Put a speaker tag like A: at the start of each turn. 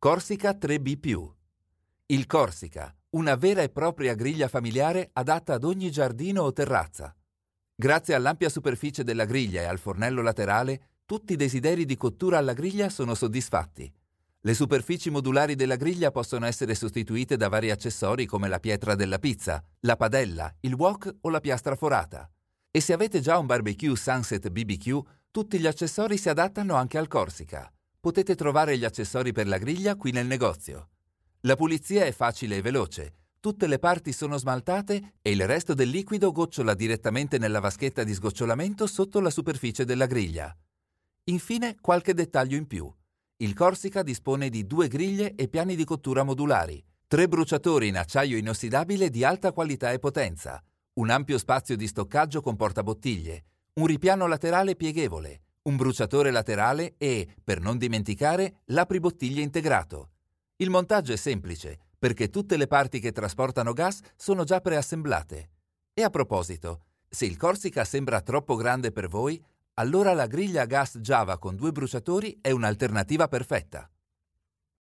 A: Corsica 3B+. Il Corsica, una vera e propria griglia familiare adatta ad ogni giardino o terrazza. Grazie all'ampia superficie della griglia e al fornello laterale, tutti i desideri di cottura alla griglia sono soddisfatti. Le superfici modulari della griglia possono essere sostituite da vari accessori come la pietra della pizza, la padella, il wok o la piastra forata. E se avete già un barbecue Sunset BBQ, tutti gli accessori si adattano anche al Corsica. Potete trovare gli accessori per la griglia qui nel negozio. La pulizia è facile e veloce. Tutte le parti sono smaltate e il resto del liquido gocciola direttamente nella vaschetta di sgocciolamento sotto la superficie della griglia. Infine, qualche dettaglio in più. Il Corsica dispone di due griglie e piani di cottura modulari, tre bruciatori in acciaio inossidabile di alta qualità e potenza, un ampio spazio di stoccaggio con portabottiglie, un ripiano laterale pieghevole, un bruciatore laterale e, per non dimenticare, l'apribottiglie integrato. Il montaggio è semplice, perché tutte le parti che trasportano gas sono già preassemblate. E a proposito, se il Corsica sembra troppo grande per voi, allora la griglia a gas Java con due bruciatori è un'alternativa perfetta.